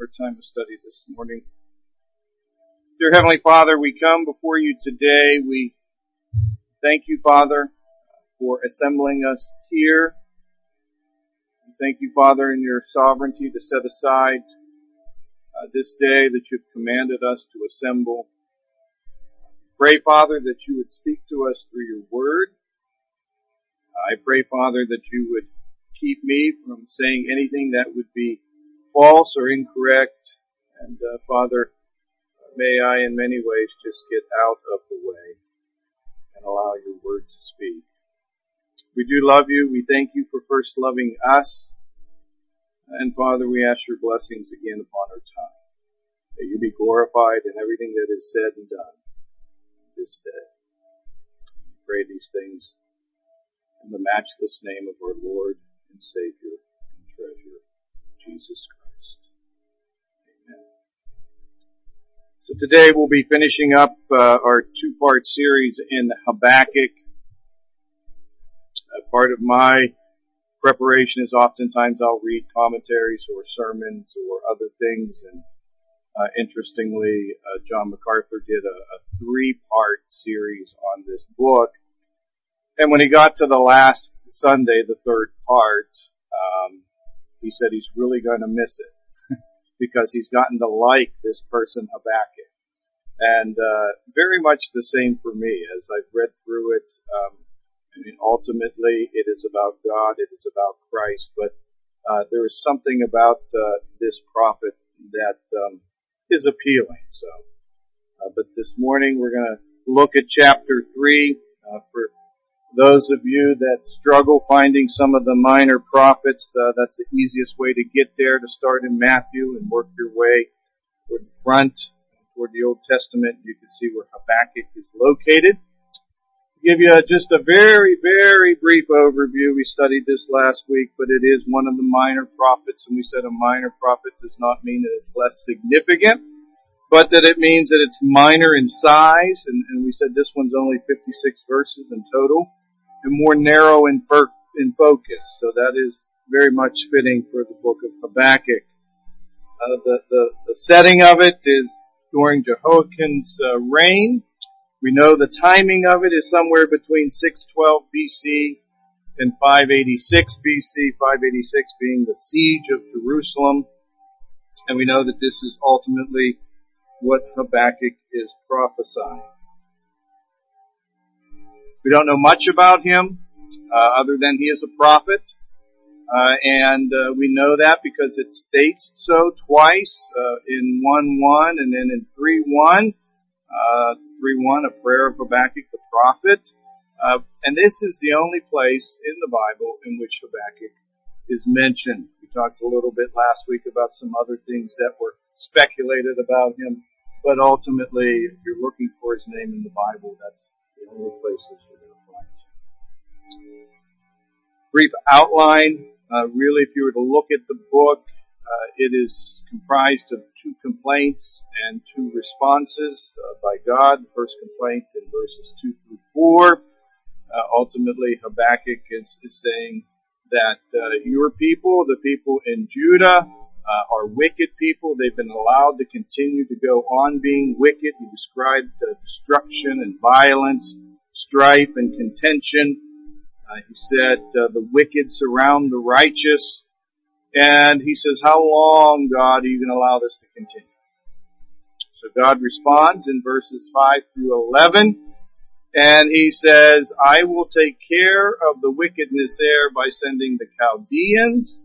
our time of study this morning. Dear Heavenly Father, we come before you today. We thank you, Father, for assembling us here. We thank you, Father, in your sovereignty to set aside uh, this day that you've commanded us to assemble. Pray, Father, that you would speak to us through your word. I pray, Father, that you would keep me from saying anything that would be false or incorrect. And uh, Father, may I in many ways just get out of the way and allow your word to speak. We do love you. We thank you for first loving us. And Father, we ask your blessings again upon our time. May you be glorified in everything that is said and done this day. We pray these things in the matchless name of our Lord and Savior and treasure, Jesus Christ. So today we'll be finishing up uh, our two-part series in Habakkuk. Uh, part of my preparation is oftentimes I'll read commentaries or sermons or other things and uh, interestingly, uh, John MacArthur did a, a three-part series on this book. And when he got to the last Sunday, the third part, um, he said he's really going to miss it because he's gotten to like this person Habakkuk. And uh, very much the same for me as I've read through it. Um, I mean, ultimately, it is about God, it is about Christ, but uh, there is something about uh, this prophet that um, is appealing. So, uh, but this morning we're going to look at chapter three uh, for those of you that struggle finding some of the minor prophets, uh, that's the easiest way to get there to start in Matthew and work your way toward the front, toward the Old Testament. You can see where Habakkuk is located. To give you just a very, very brief overview, we studied this last week, but it is one of the minor prophets, and we said a minor prophet does not mean that it's less significant but that it means that it's minor in size, and, and, we said this one's only 56 verses in total and more narrow in, per, in focus. So that is very much fitting for the book of Habakkuk. Uh, the, the, the setting of it is during Jehoiakim's uh, reign. We know the timing of it is somewhere between 612 BC and 586 BC, 586 being the siege of Jerusalem. And we know that this is ultimately what Habakkuk is prophesying. We don't know much about him, uh, other than he is a prophet. Uh, and uh, we know that because it states so twice uh, in 1-1 and then in 3-1. 3-1, uh, a prayer of Habakkuk the prophet. Uh, and this is the only place in the Bible in which Habakkuk is mentioned. We talked a little bit last week about some other things that were speculated about him, but ultimately, if you're looking for his name in the Bible, that's the only places you're going to find. Brief outline. Uh, really, if you were to look at the book, uh, it is comprised of two complaints and two responses uh, by God. The first complaint in verses 2 through 4. Uh, ultimately, Habakkuk is, is saying that uh, your people, the people in Judah, uh, are wicked people. They've been allowed to continue to go on being wicked. He described uh, destruction and violence, strife and contention. Uh, he said uh, the wicked surround the righteous. And he says, how long, God, are you going to allow this to continue? So God responds in verses 5 through 11. And he says, I will take care of the wickedness there by sending the Chaldeans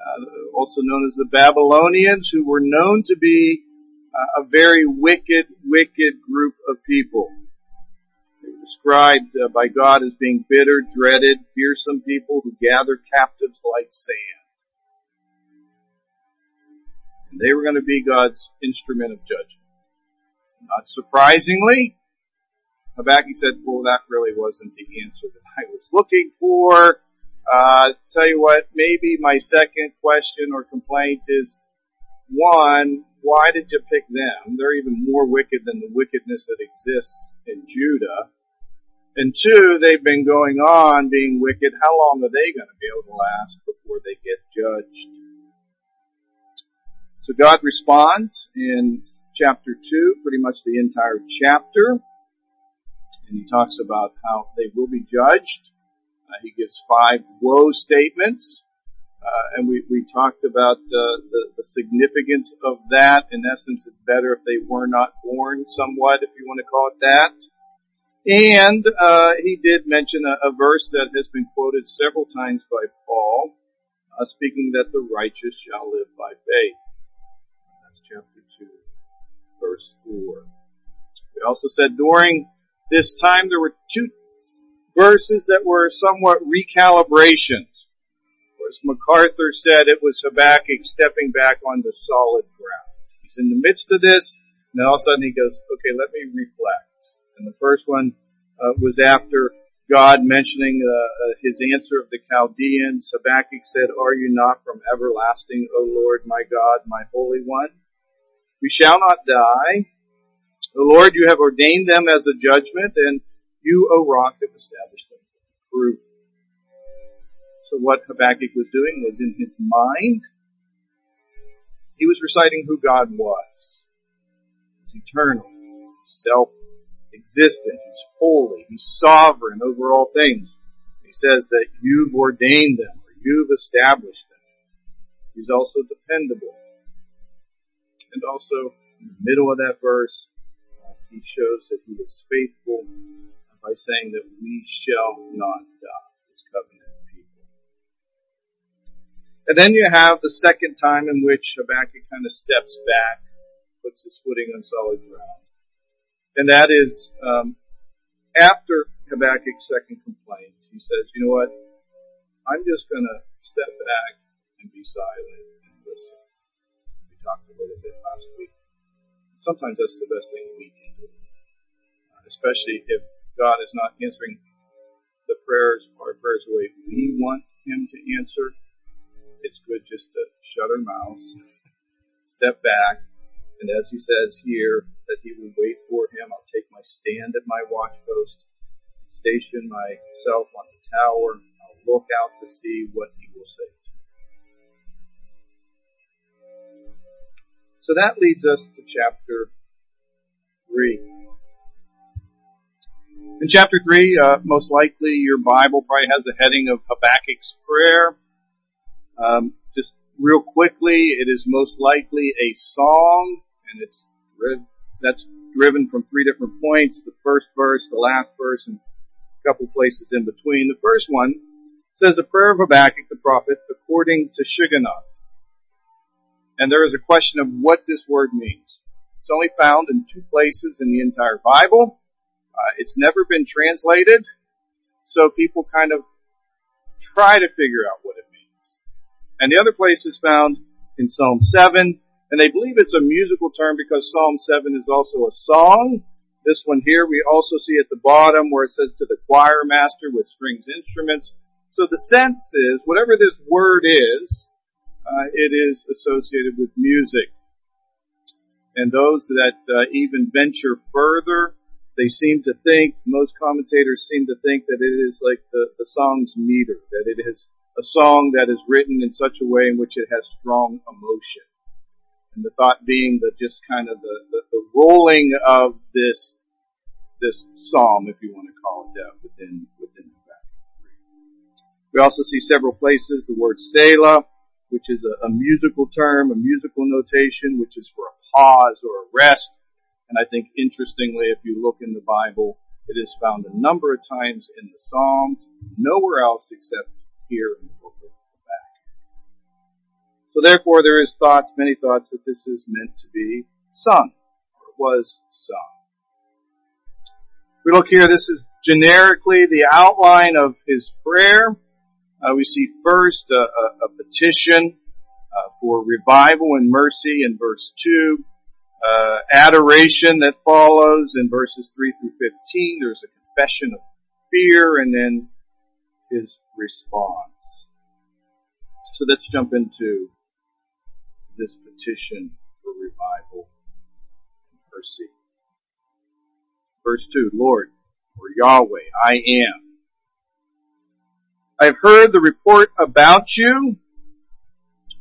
uh, also known as the Babylonians, who were known to be uh, a very wicked, wicked group of people. They were described uh, by God as being bitter, dreaded, fearsome people who gather captives like sand. And they were going to be God's instrument of judgment. Not surprisingly, Habakkuk said, well, that really wasn't the answer that I was looking for. Uh, tell you what, maybe my second question or complaint is, one, why did you pick them? They're even more wicked than the wickedness that exists in Judah. And two, they've been going on being wicked. How long are they going to be able to last before they get judged? So God responds in chapter 2, pretty much the entire chapter. And he talks about how they will be judged. Uh, he gives five woe statements. Uh, and we, we talked about uh, the, the significance of that. In essence, it's better if they were not born, somewhat, if you want to call it that. And uh, he did mention a, a, verse that has been quoted several times by Paul, uh, speaking that the righteous shall live by faith. That's chapter 2, verse 4. We also said during this time there were two verses that were somewhat recalibrations. As MacArthur said, it was Habakkuk stepping back onto solid ground. He's in the midst of this, and then all of a sudden he goes, okay, let me reflect. And the first one uh, was after God mentioning uh, uh, his answer of the Chaldeans. Habakkuk said, Are you not from everlasting, O Lord, my God, my Holy One? We shall not die. The Lord, you have ordained them as a judgment, and you, O rock, have established them. Proof. So what Habakkuk was doing was in his mind, he was reciting who God was. He's eternal, self-existent, he's holy, he's sovereign over all things. He says that you've ordained them, or you've established them. He's also dependable. And also, in the middle of that verse, he shows that he is faithful by saying that we shall not die. His covenant people. And then you have the second time in which Habakkuk kind of steps back, puts his footing on solid ground. And that is, um, after Habakkuk's second complaint, he says, you know what? I'm just going to step back and be silent and listen. We talked a little bit last week. Sometimes that's the best thing we can do. Uh, especially if God is not answering the prayers, our prayers the way we want Him to answer it's good just to shut our mouths, step back, and as he says here, that he will wait for him. I'll take my stand at my watchpost, station myself on the tower. I'll look out to see what he will say to me. So that leads us to chapter 3. In chapter 3, uh, most likely your Bible probably has a heading of Habakkuk's Prayer. Um, just real quickly, it is most likely a song, and it's that's driven from three different points: the first verse, the last verse, and a couple places in between. The first one says a prayer of Habakkuk the prophet according to Shigionoth. And there is a question of what this word means. It's only found in two places in the entire Bible. Uh, it's never been translated, so people kind of try to figure out what it means. and the other place is found in Psalm 7, and they believe it's a musical term because Psalm 7 is also a song. This one here we also see at the bottom where it says to the choir master with strings instruments. So the sense is, whatever this word is, uh, it is associated with music. And those that uh, even venture further, they seem to think, most commentators seem to think that it is like the, the song's meter, that it is a song that is written in such a way in which it has strong emotion. And the thought being that just kind of the, the, the rolling of this this psalm, if you want to call it that, within within the back. We also see several places the word Selah, which is a, a musical term, a musical notation, which is for a pause or a rest. And I think interestingly, if you look in the Bible, it is found a number of times in the Psalms, nowhere else except here in the book of Habakkuk. So therefore there is thoughts, many thoughts that this is meant to be sung, or was sung. We look here, this is generically the outline of his prayer. Uh, we see first a, a, a petition uh, for revival and mercy in verse 2. Uh, adoration that follows in verses 3 through 15. There's a confession of fear and then his response. So let's jump into this petition for revival and mercy. Verse 2, Lord, or Yahweh, I am. I have heard the report about you.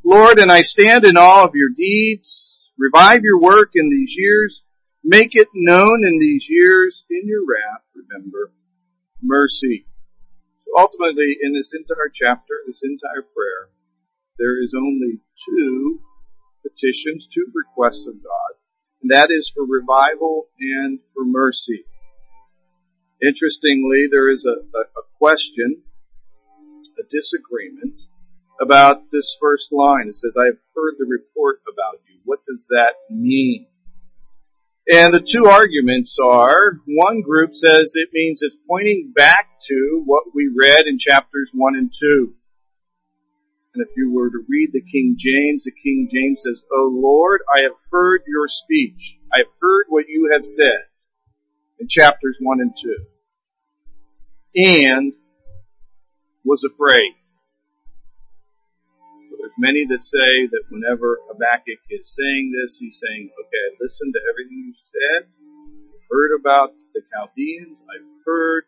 Lord, and I stand in awe of your deeds. Revive your work in these years. Make it known in these years. In your wrath, remember mercy. So ultimately, in this entire chapter, this entire prayer, there is only two petitions, two requests of God, and that is for revival and for mercy. Interestingly, there is a, a, a question, a disagreement about this first line. It says, I have heard the report about you. What does that mean? And the two arguments are, one group says it means it's pointing back to what we read in chapters 1 and 2. And if you were to read the King James, the King James says, O Lord, I have heard your speech. I have heard what you have said in chapters 1 and 2. And was afraid. There's many that say that whenever Habakkuk is saying this, he's saying, okay, listen to everything you said. I've heard about the Chaldeans. I've heard,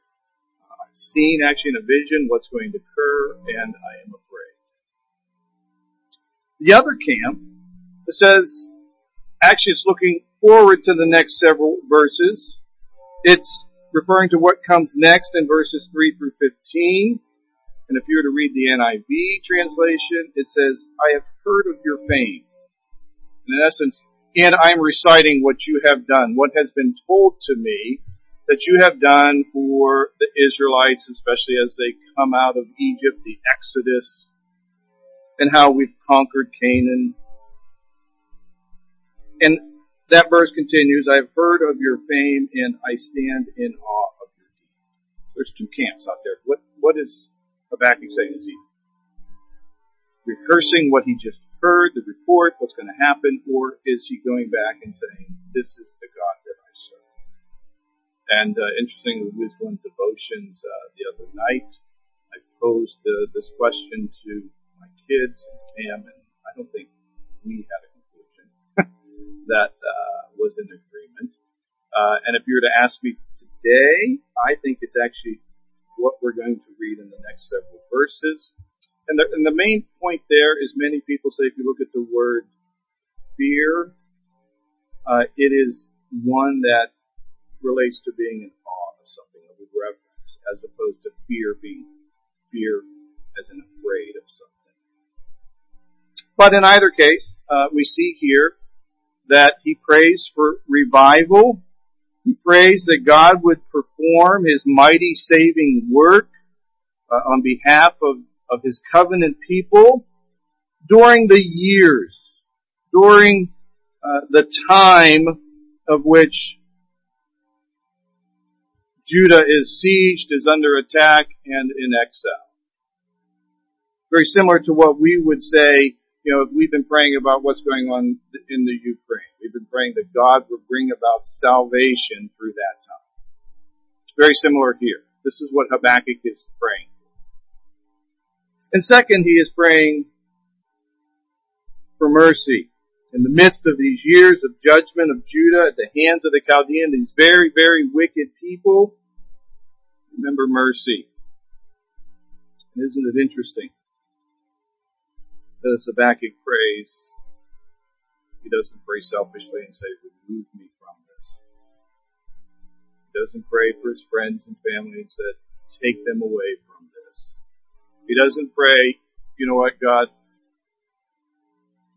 uh, I've seen actually in a vision what's going to occur, and I am afraid. The other camp says, actually it's looking forward to the next several verses. It's referring to what comes next in verses 3 through 15. And if you were to read the NIV translation, it says, I have heard of your fame. And in essence, and I'm reciting what you have done, what has been told to me that you have done for the Israelites, especially as they come out of Egypt, the Exodus, and how we've conquered Canaan. And that verse continues, I have heard of your fame and I stand in awe of your deeds. There's two camps out there. What, what is Habakkuk saying? Is he rehearsing what he just heard, the report, what's going to happen, or is he going back and saying, this is the God that I serve? And uh, interestingly, we was doing devotions uh, the other night. I posed uh, this question to my kids and Pam, and I don't think we had a conclusion that uh, was in agreement. Uh, and if you were to ask me today, I think it's actually what we're going to read in the next several verses. And the, and the main point there is many people say if you look at the word fear, uh, it is one that relates to being in awe of something, of reverence, as opposed to fear being fear as in afraid of something. But in either case, uh, we see here that he prays for revival. He prays that God would perform his mighty saving work uh, on behalf of, of his covenant people during the years, during uh, the time of which Judah is sieged, is under attack, and in exile. Very similar to what we would say you know, we've been praying about what's going on in the Ukraine. We've been praying that God would bring about salvation through that time. It's very similar here. This is what Habakkuk is praying. And second, he is praying for mercy. In the midst of these years of judgment of Judah at the hands of the Chaldean, these very, very wicked people, remember mercy. Isn't it interesting? As Habakkuk prays, he doesn't pray selfishly and say, remove me from this. He doesn't pray for his friends and family and say, take them away from this. He doesn't pray, you know what, God,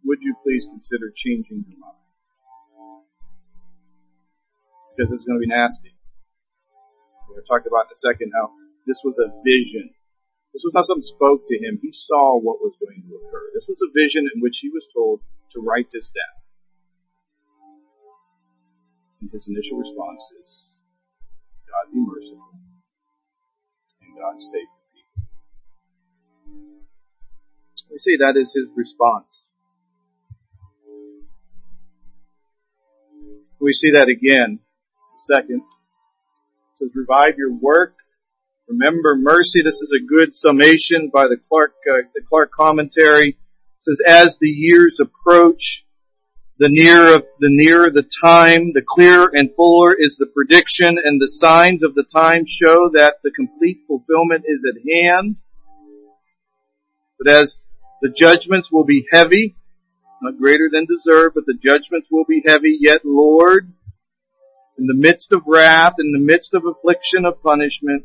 would you please consider changing your mind? Because it's going to be nasty. We're going to talk about in a second how this was a vision this was not something spoke to him. He saw what was going to occur. This was a vision in which he was told to write this down. And his initial response is, God be merciful and God save the people. We see that is his response. We see that again. Second, it says, revive your work Remember mercy. This is a good summation by the Clark, uh, the Clarke commentary. It says, as the years approach, the nearer, the nearer the time, the clearer and fuller is the prediction and the signs of the time show that the complete fulfillment is at hand. But as The judgments will be heavy, not greater than deserved, but the judgments will be heavy. Yet, Lord, in the midst of wrath, in the midst of affliction of punishment,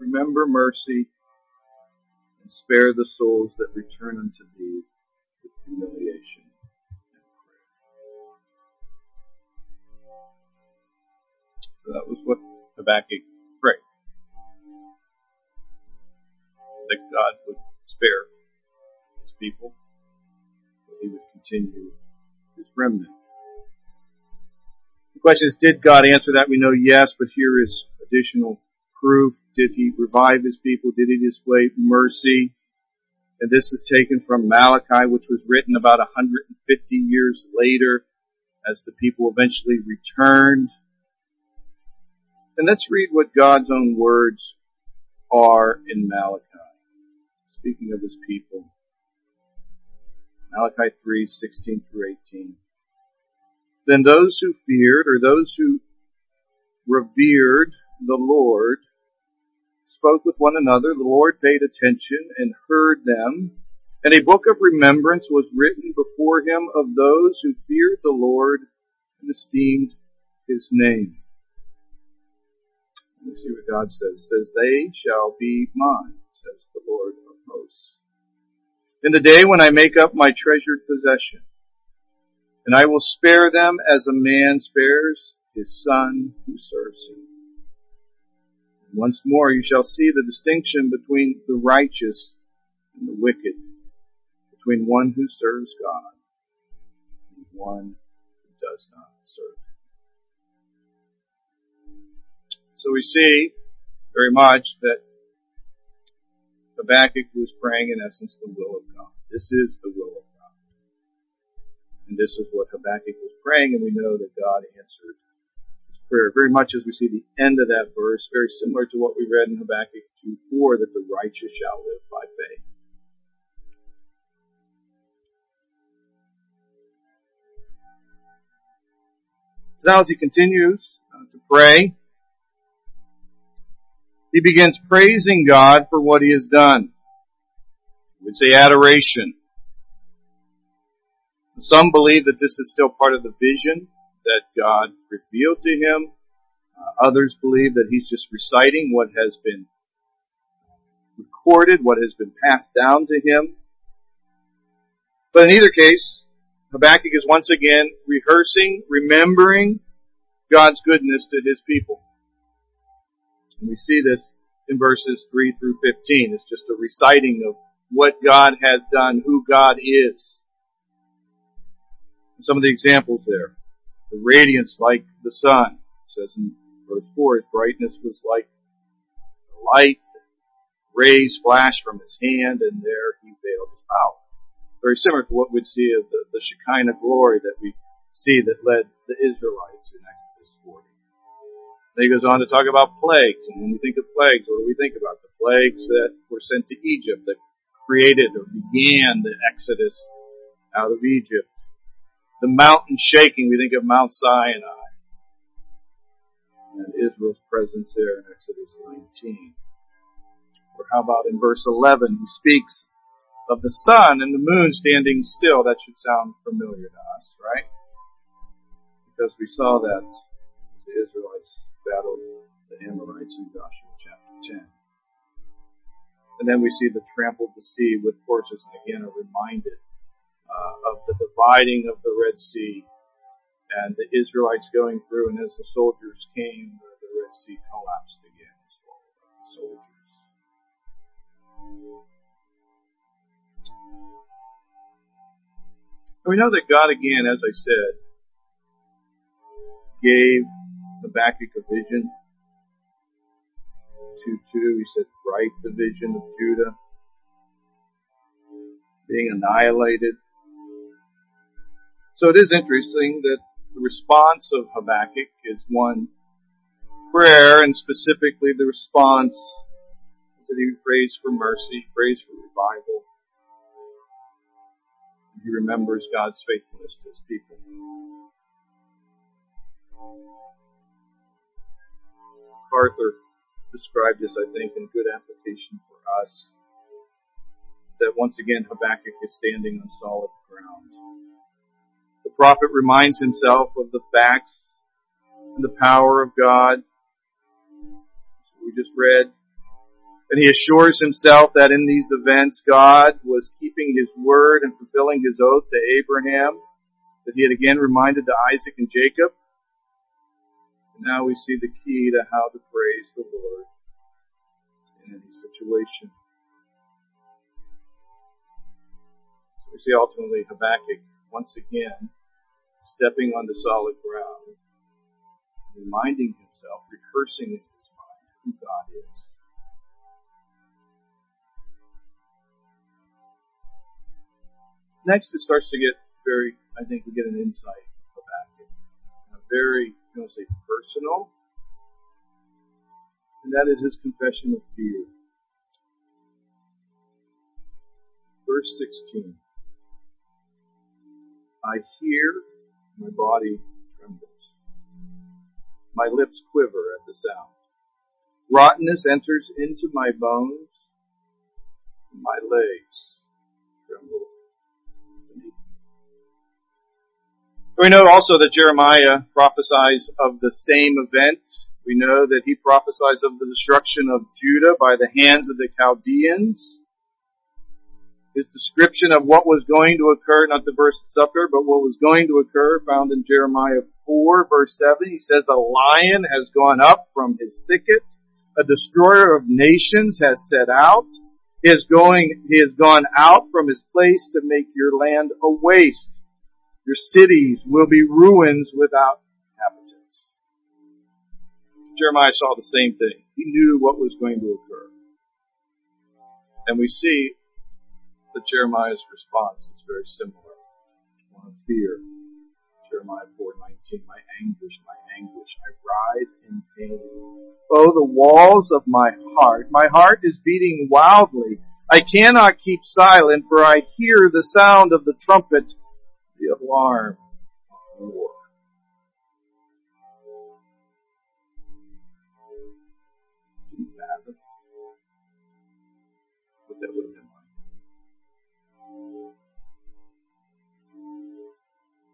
remember mercy and spare the souls that return unto thee with humiliation. So that was what Habakkuk prayed. That God would spare his people, that he would continue his remnant. The question is, did God answer that? We know yes, but here is additional proof. Did he revive his people? Did he display mercy? And this is taken from Malachi, which was written about 150 years later as the people eventually returned. And let's read what God's own words are in Malachi. Speaking of his people. Malachi 3, 16 through 18. Then those who feared, or those who revered the Lord, spoke with one another. The Lord paid attention and heard them. And a book of remembrance was written before him of those who feared the Lord and esteemed his name. Let me see what God says. It says, They shall be mine, says the Lord of hosts. In the day when I make up my treasured possession, and I will spare them as a man spares his son who serves him. Once more you shall see the distinction between the righteous and the wicked, between one who serves God and one who does not serve him. So we see very much that Habakkuk was praying in essence the will of God. This is the will of God. And this is what Habakkuk was praying, and we know that God answered prayer. Very much as we see the end of that verse, very similar to what we read in Habakkuk 2.4, that the righteous shall live by faith. So now as he continues uh, to pray, he begins praising God for what he has done. We would say adoration. Some believe that this is still part of the vision that God revealed to him. Uh, others believe that he's just reciting what has been recorded, what has been passed down to him. But in either case, Habakkuk is once again rehearsing, remembering God's goodness to his people. And we see this in verses 3 through 15. It's just a reciting of what God has done, who God is. Some of the examples there. The radiance like the sun, says in verse 4, his brightness was like the light, rays flashed from his hand, and there he veiled his power. Very similar to what we'd see of the, the Shekinah glory that we see that led the Israelites in Exodus 40. Then he goes on to talk about plagues. And when we think of plagues, what do we think about? The plagues that were sent to Egypt that created or began the Exodus out of Egypt. The mountain shaking, we think of Mount Sinai. And Israel's presence there in Exodus 19. Or how about in verse 11, he speaks of the sun and the moon standing still. That should sound familiar to us, right? Because we saw that the Israelites battled the Amorites in Joshua chapter 10. And then we see the trampled the sea with horses, and again are reminded uh, of the dividing of the Red Sea and the Israelites going through, and as the soldiers came, the Red Sea collapsed again as well. The soldiers. And we know that God again, as I said, gave Habakkuk a vision. 2 2, he said, write the vision of Judah being annihilated. So it is interesting that the response of Habakkuk is one prayer, and specifically the response that he prays for mercy, prays for revival. He remembers God's faithfulness to his people. MacArthur described this, I think, in good application for us. that once again Habakkuk is standing on solid ground. The prophet reminds himself of the facts and the power of God. We just read. And he assures himself that in these events God was keeping his word and fulfilling his oath to Abraham that he had again reminded to Isaac and Jacob. And now we see the key to how to praise the Lord in any situation. So we see ultimately Habakkuk once again stepping onto solid ground, reminding himself, rehearsing in his mind who God is. Next, it starts to get very, I think we get an insight of Habakkuk. A very, you know, say personal, and that is his confession of fear. Verse 16. I hear, my body trembles. My lips quiver at the sound. Rottenness enters into my bones. My legs tremble We know also that Jeremiah prophesies of the same event. We know that he prophesies of the destruction of Judah by the hands of the Chaldeans. His description of what was going to occur, not the verse supper, but what was going to occur, found in Jeremiah 4 verse 7. He says, a lion has gone up from his thicket. A destroyer of nations has set out. He is going, he has gone out from his place to make your land a waste. Your cities will be ruins without inhabitants. Jeremiah saw the same thing. He knew what was going to occur. And we see that Jeremiah's response is very similar. One of fear. Jeremiah 4:19, my anguish, my anguish, I writhe in pain. Oh, the walls of my heart. My heart is beating wildly. I cannot keep silent, for I hear the sound of the trumpet the alarm of war.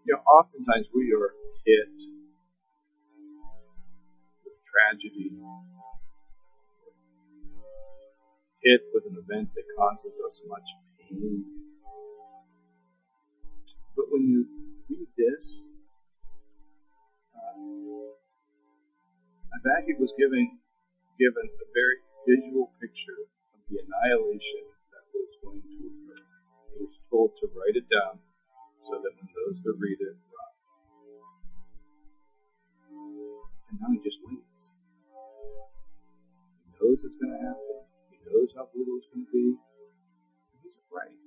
You know, oftentimes we are hit with tragedy, hit with an event that causes us much pain but when you read this, uh, Habakkuk was given given a very visual picture of the annihilation that was going to occur. He was told to write it down so that when those that read it. And now he just waits. He knows it's going to happen. He knows how brutal it's going to be. He's afraid.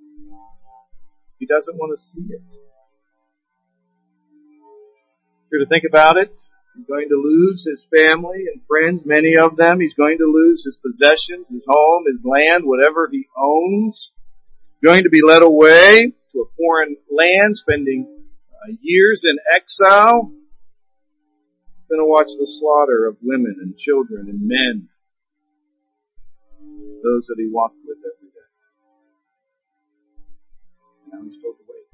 He doesn't want to see it. Here to think about it, he's going to lose his family and friends, many of them. He's going to lose his possessions, his home, his land, whatever he owns. He's Going to be led away to a foreign land, spending uh, years in exile. Going to watch the slaughter of women and children and men, those that he walked with every now he's told to wait.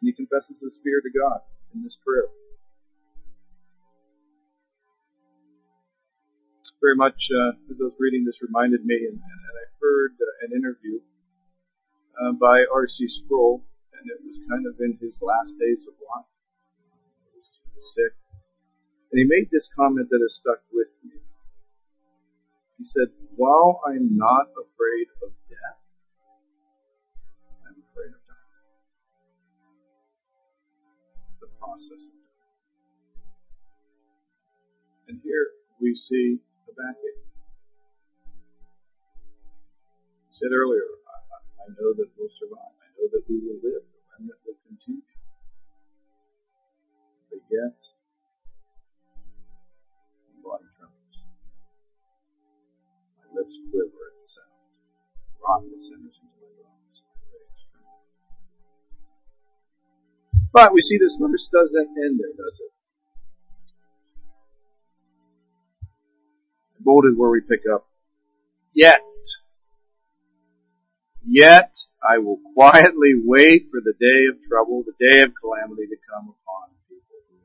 And he confesses his fear to God in this prayer. Very much, uh, as I was reading this, reminded me, and, and I heard uh, an interview uh, by R.C. Sproul, and it was kind of in his last days of life. He was sick. And he made this comment that has stuck with me. He said, While I'm not afraid of death, I'm afraid of dying. The process. Of. And here we see Habakkuk. He said earlier, I, know that we'll survive. I know that we will live. The remnant will continue. But yet, my body trembles. My lips quiver at the sound. Rottenness enters into But we see this verse doesn't end there, does it? Bolded where we pick up. Yet, Yet I will quietly wait for the day of trouble, the day of calamity to come upon people who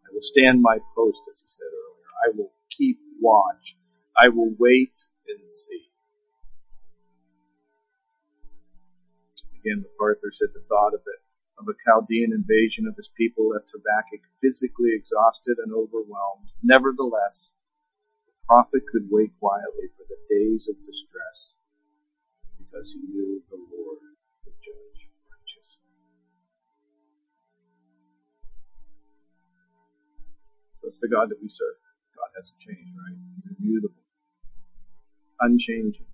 I will stand my post, as he said earlier. I will keep watch. I will wait and see. Again, MacArthur said the thought of it of a Chaldean invasion of his people left Habakkuk physically exhausted and overwhelmed. Nevertheless, the prophet could wait quietly for the days of distress because he knew the Lord would judge righteously. That's the God that we serve. God hasn't changed, right? He's immutable, unchanging.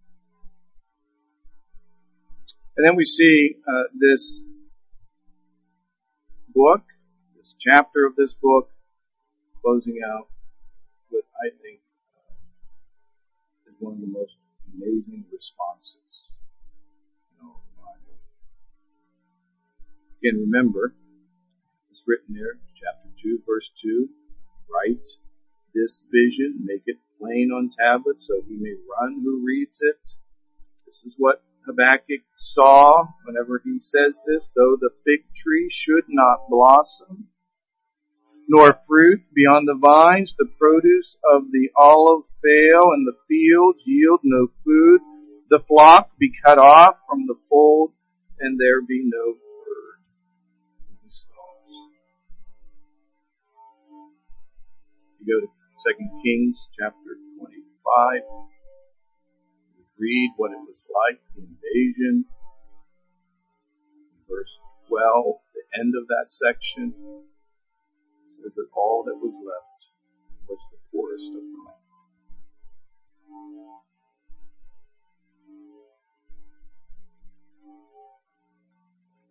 And then we see uh, this book, this chapter of this book, closing out with, I think, one of the most amazing responses in all the Bible. Again, remember, it's written there, chapter 2, verse 2, write this vision, make it plain on tablets so he may run who reads it. This is what Habakkuk saw whenever he says this, though the fig tree should not blossom, nor fruit beyond the vines, the produce of the olive fail, and the fields yield no food, the flock be cut off from the fold, and there be no bird the. You go to 2 Kings chapter 25 read what it was like, the invasion. Verse 12, the end of that section, says that all that was left was the poorest of the land.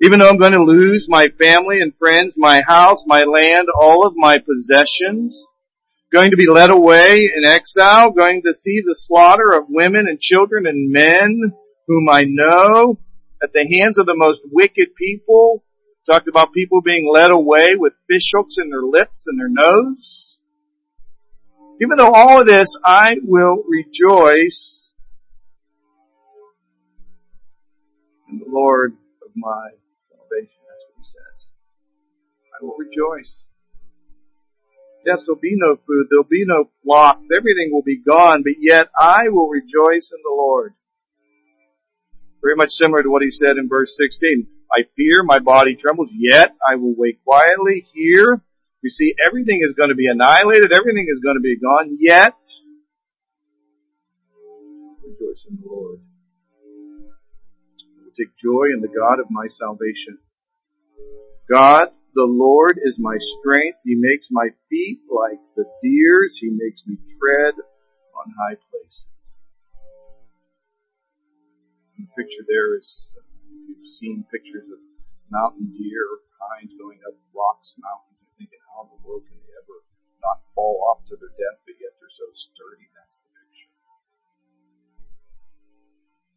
Even though I'm going to lose my family and friends, my house, my land, all of my possessions, going to be led away in exile, going to see the slaughter of women and children and men whom I know at the hands of the most wicked people. Talked about people being led away with fish hooks in their lips and their nose. Even though all of this, I will rejoice in the Lord of my salvation. That's what he says. I will rejoice. Yes, there'll be no food, there'll be no flocks, everything will be gone, but yet I will rejoice in the Lord. Very much similar to what he said in verse 16. I fear, my body trembles, yet I will wait quietly here. You see, everything is going to be annihilated, everything is going to be gone, yet rejoice in the Lord. I take joy in the God of my salvation. God the Lord is my strength. He makes my feet like the deer's. He makes me tread on high places. The picture there is, uh, you've seen pictures of mountain deer or hinds going up rocks mountains. You're thinking, how in the world can they ever not fall off to their death, but yet they're so sturdy? That's the picture.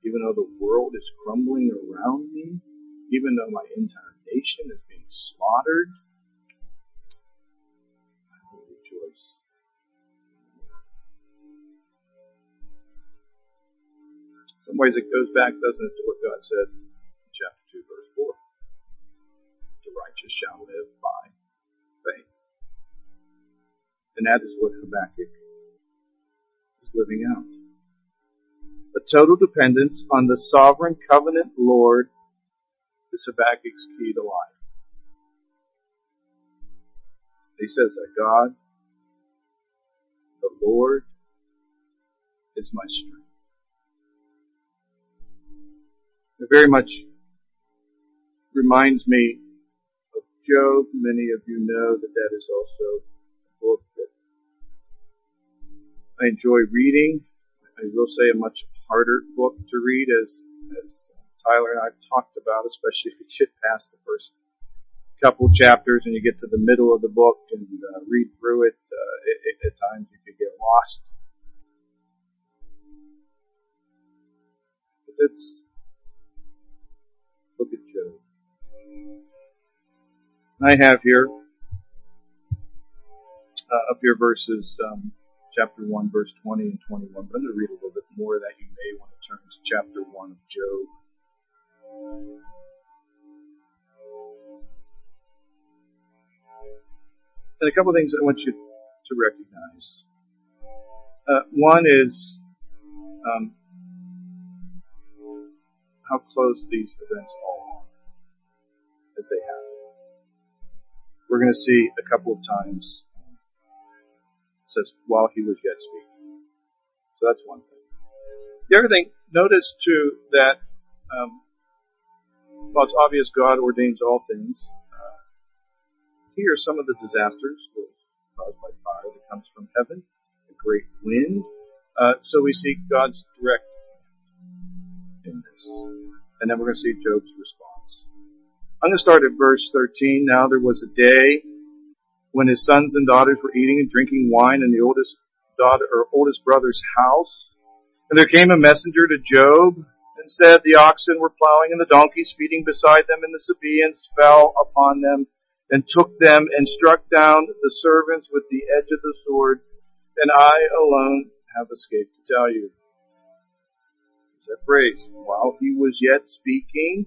Even though the world is crumbling around me, even though my entire nation is being slaughtered, I will rejoice. In some ways it goes back, doesn't it, to what God said 2, verse 4. The righteous shall live by faith. And that is what Habakkuk is living out. A total dependence on the sovereign covenant Lord is Habakkuk's key to life. He says that God, the Lord, is my strength. Very much reminds me of Job. Many of you know that that is also a book that I enjoy reading. I will say a much harder book to read as, as Tyler and I have talked about, especially if you get past the first couple chapters and you get to the middle of the book and uh, read through it, uh, it, it, at times you could get lost. But it's look at Job. I have here uh, up here verses um, chapter 1, verse 20 and 21. But I'm going to read a little bit more of that. You may want to turn to chapter 1 of Job. And a couple of things I want you to recognize. Uh, one is um, how close these events are as they happen. We're going to see a couple of times says while he was yet speaking. So that's one thing. The other thing, notice too that um, while it's obvious God ordains all things, uh, here some of the disasters were caused by fire that comes from heaven, a great wind. Uh, so we see God's direct in this. And then we're going to see Job's response. I'm going to start at verse 13. Now there was a day when his sons and daughters were eating and drinking wine in the oldest daughter or oldest brother's house. And there came a messenger to Job and said, The oxen were plowing and the donkeys feeding beside them, and the Sabaeans fell upon them and took them and struck down the servants with the edge of the sword, and I alone have escaped to tell you that phrase. While he was yet speaking,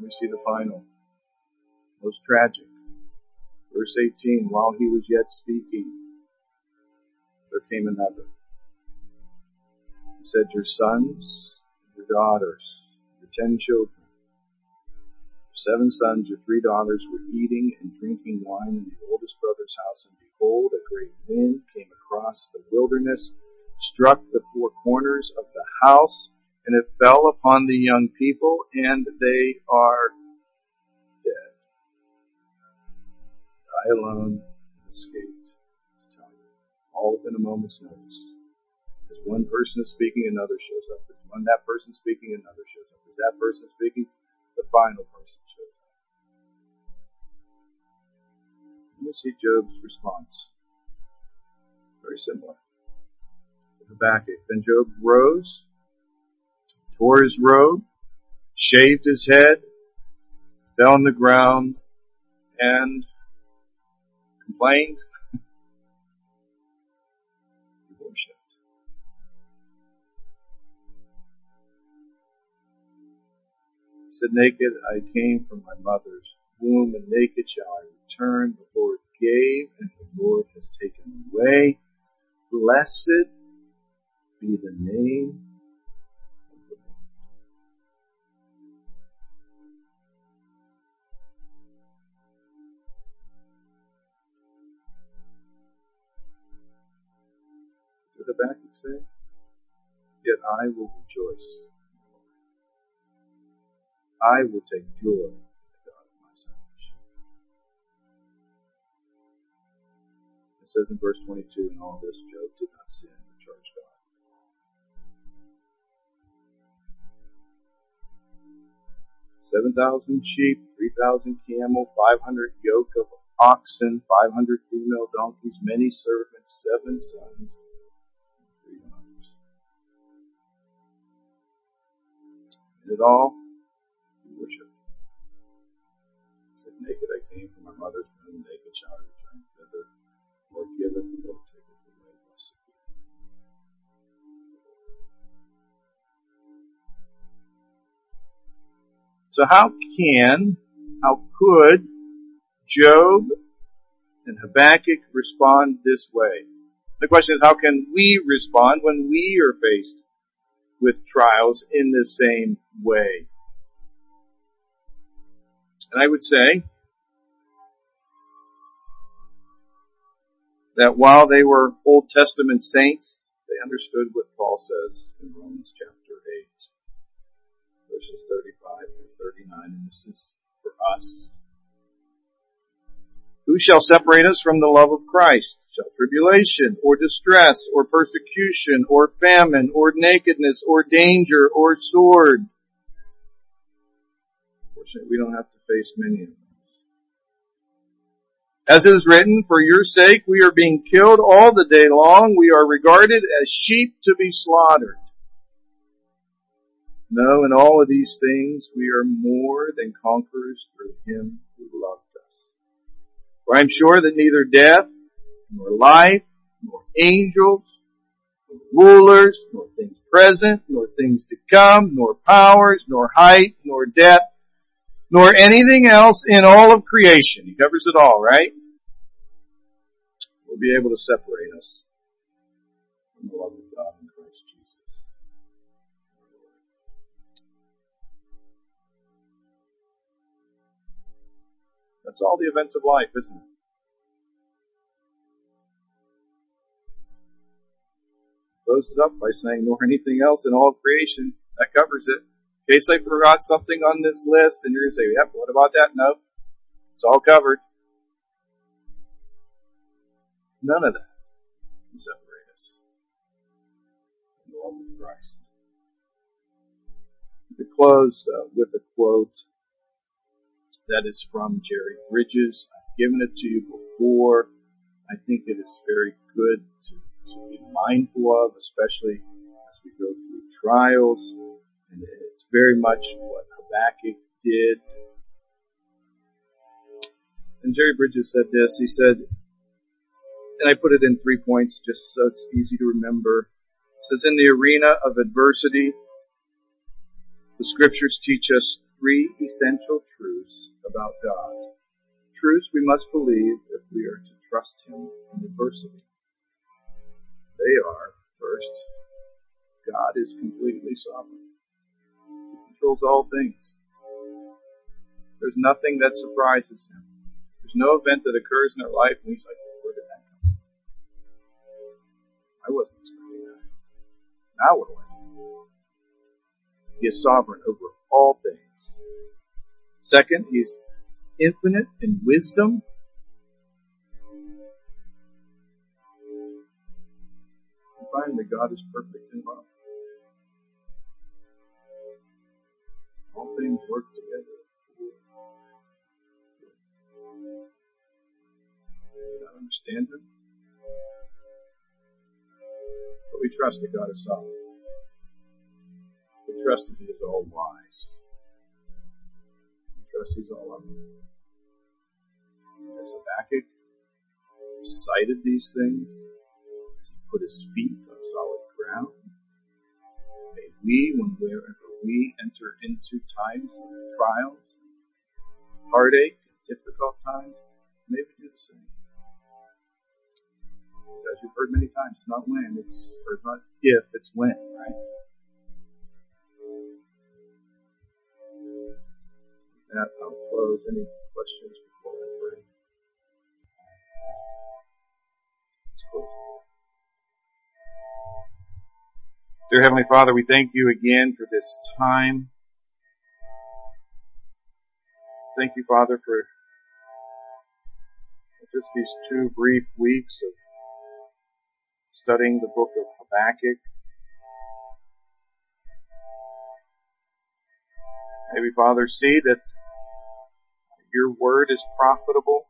We see the final, most tragic. Verse 18, while he was yet speaking, there came another. He said, Your sons, your daughters, your ten children, your seven sons, your three daughters were eating and drinking wine in the oldest brother's house, and behold, a great wind came across the wilderness, struck the four corners of the house, and it fell upon the young people, and they are dead. I alone escaped all within a moment's notice. As one person is speaking, another shows up. As one that person is speaking, another shows up. As that person is speaking, the final person shows up. Me see Job's response. Very similar. Habakkuk. Then Job rose tore his robe, shaved his head, fell on the ground, and complained. he worshipped. He said, Naked I came from my mother's womb, and naked shall I return. The Lord gave, and the Lord has taken away. Blessed be the name Habakkuk say? Yet I will rejoice. I will take joy in the God of my salvation. It says in verse 22, in all this, Job did not sin or charge God. Seven thousand sheep, three thousand camel, five hundred yoke of oxen, five hundred female donkeys, many servants, seven sons, it all, worship. said, Naked I came from my mother's womb, naked shall I return thither. Lord Lord away. So how can, how could Job and Habakkuk respond this way? The question is, how can we respond when we are faced with trials in the same way. And I would say that while they were Old Testament saints, they understood what Paul says in Romans chapter 8, verses 35 through 39, and this is for us Who shall separate us from the love of Christ? Shall tribulation, or distress, or persecution, or famine, or nakedness, or danger, or sword? Fortunately, we don't have to face many of them. As it is written, for your sake we are being killed all the day long. We are regarded as sheep to be slaughtered. No, in all of these things we are more than conquerors through him who loved us. For I am sure that neither death, nor life, nor angels, nor rulers, nor things present, nor things to come, nor powers, nor height, nor depth, nor anything else in all of creation. He covers it all, right? Will be able to separate us from the love of That's all the events of life, isn't it? Closes up by saying, nor anything else in all creation. That covers it. In case I forgot something on this list and you're going to say, yep, what about that? No. It's all covered. None of that can separate us from the love of Christ. To close uh, with a quote that is from Jerry Bridges. I've given it to you before. I think it is very good to, to be mindful of, especially as we go through trials. And it's very much what Habakkuk did. And Jerry Bridges said this. He said, and I put it in three points just so it's easy to remember. It says, in the arena of adversity, the scriptures teach us three essential truths about God. Truths we must believe if we are to trust Him in adversity. They are, first, God is completely sovereign. He controls all things. There's nothing that surprises Him. There's no event that occurs in our life and He's like, where did that come from? I wasn't expecting that. Now what do I do? He is sovereign over all things. Second, He is infinite in wisdom. And finally, God is perfect in love. All things work together. We do not understand Him, but we trust that God is sovereign. We trust that He is all wise. We trust He's all loving. As Habakkuk recited these things, as he put his feet on solid ground, may we, when wherever we enter into times of trials, heartache, difficult times, may we do the same. As you've heard many times, it's not when, it's or not if, it's when, right? I'll close. Any questions before I pray? Let's close. Dear Heavenly Father, we thank you again for this time. Thank you, Father, for just these two brief weeks of studying the book of Habakkuk. May we, Father, see that your word is profitable.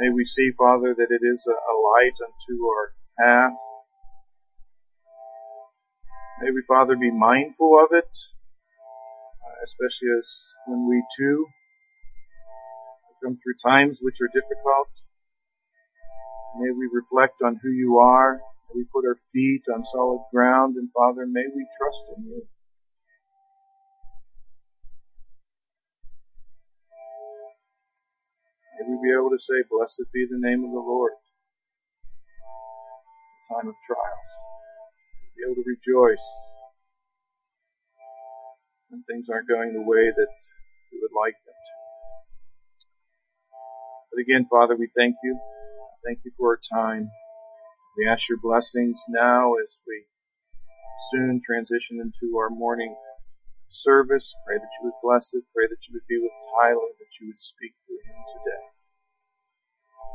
May we see, Father, that it is a, light unto our path. May we, Father, be mindful of it, uh, especially as when we too come through times which are difficult. May we reflect on who you are. May we put our feet on solid ground. And Father, may we trust in you. May we be able to say, Blessed be the name of the Lord. The time of trials. Be able to rejoice when things aren't going the way that we would like them to. But again, Father, we thank you. Thank you for our time. We ask your blessings now as we soon transition into our morning service. Pray that you would bless it. Pray that you would be with Tyler, that you would speak through him today.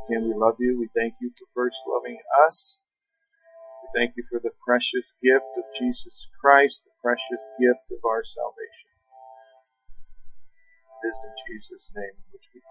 Again, we love you. We thank you for first loving us. We thank you for the precious gift of Jesus Christ, the precious gift of our salvation. It is in Jesus' name which we